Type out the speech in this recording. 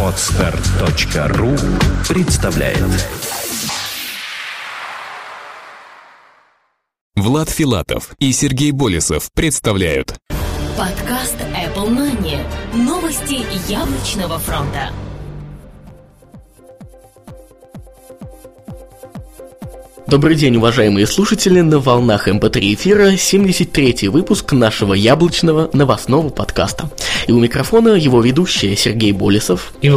Отстар.ру представляет Влад Филатов и Сергей Болесов представляют Подкаст Apple Money. Новости яблочного фронта. Добрый день, уважаемые слушатели, на волнах MP3 эфира 73-й выпуск нашего яблочного новостного подкаста. И у микрофона его ведущие Сергей Болесов. И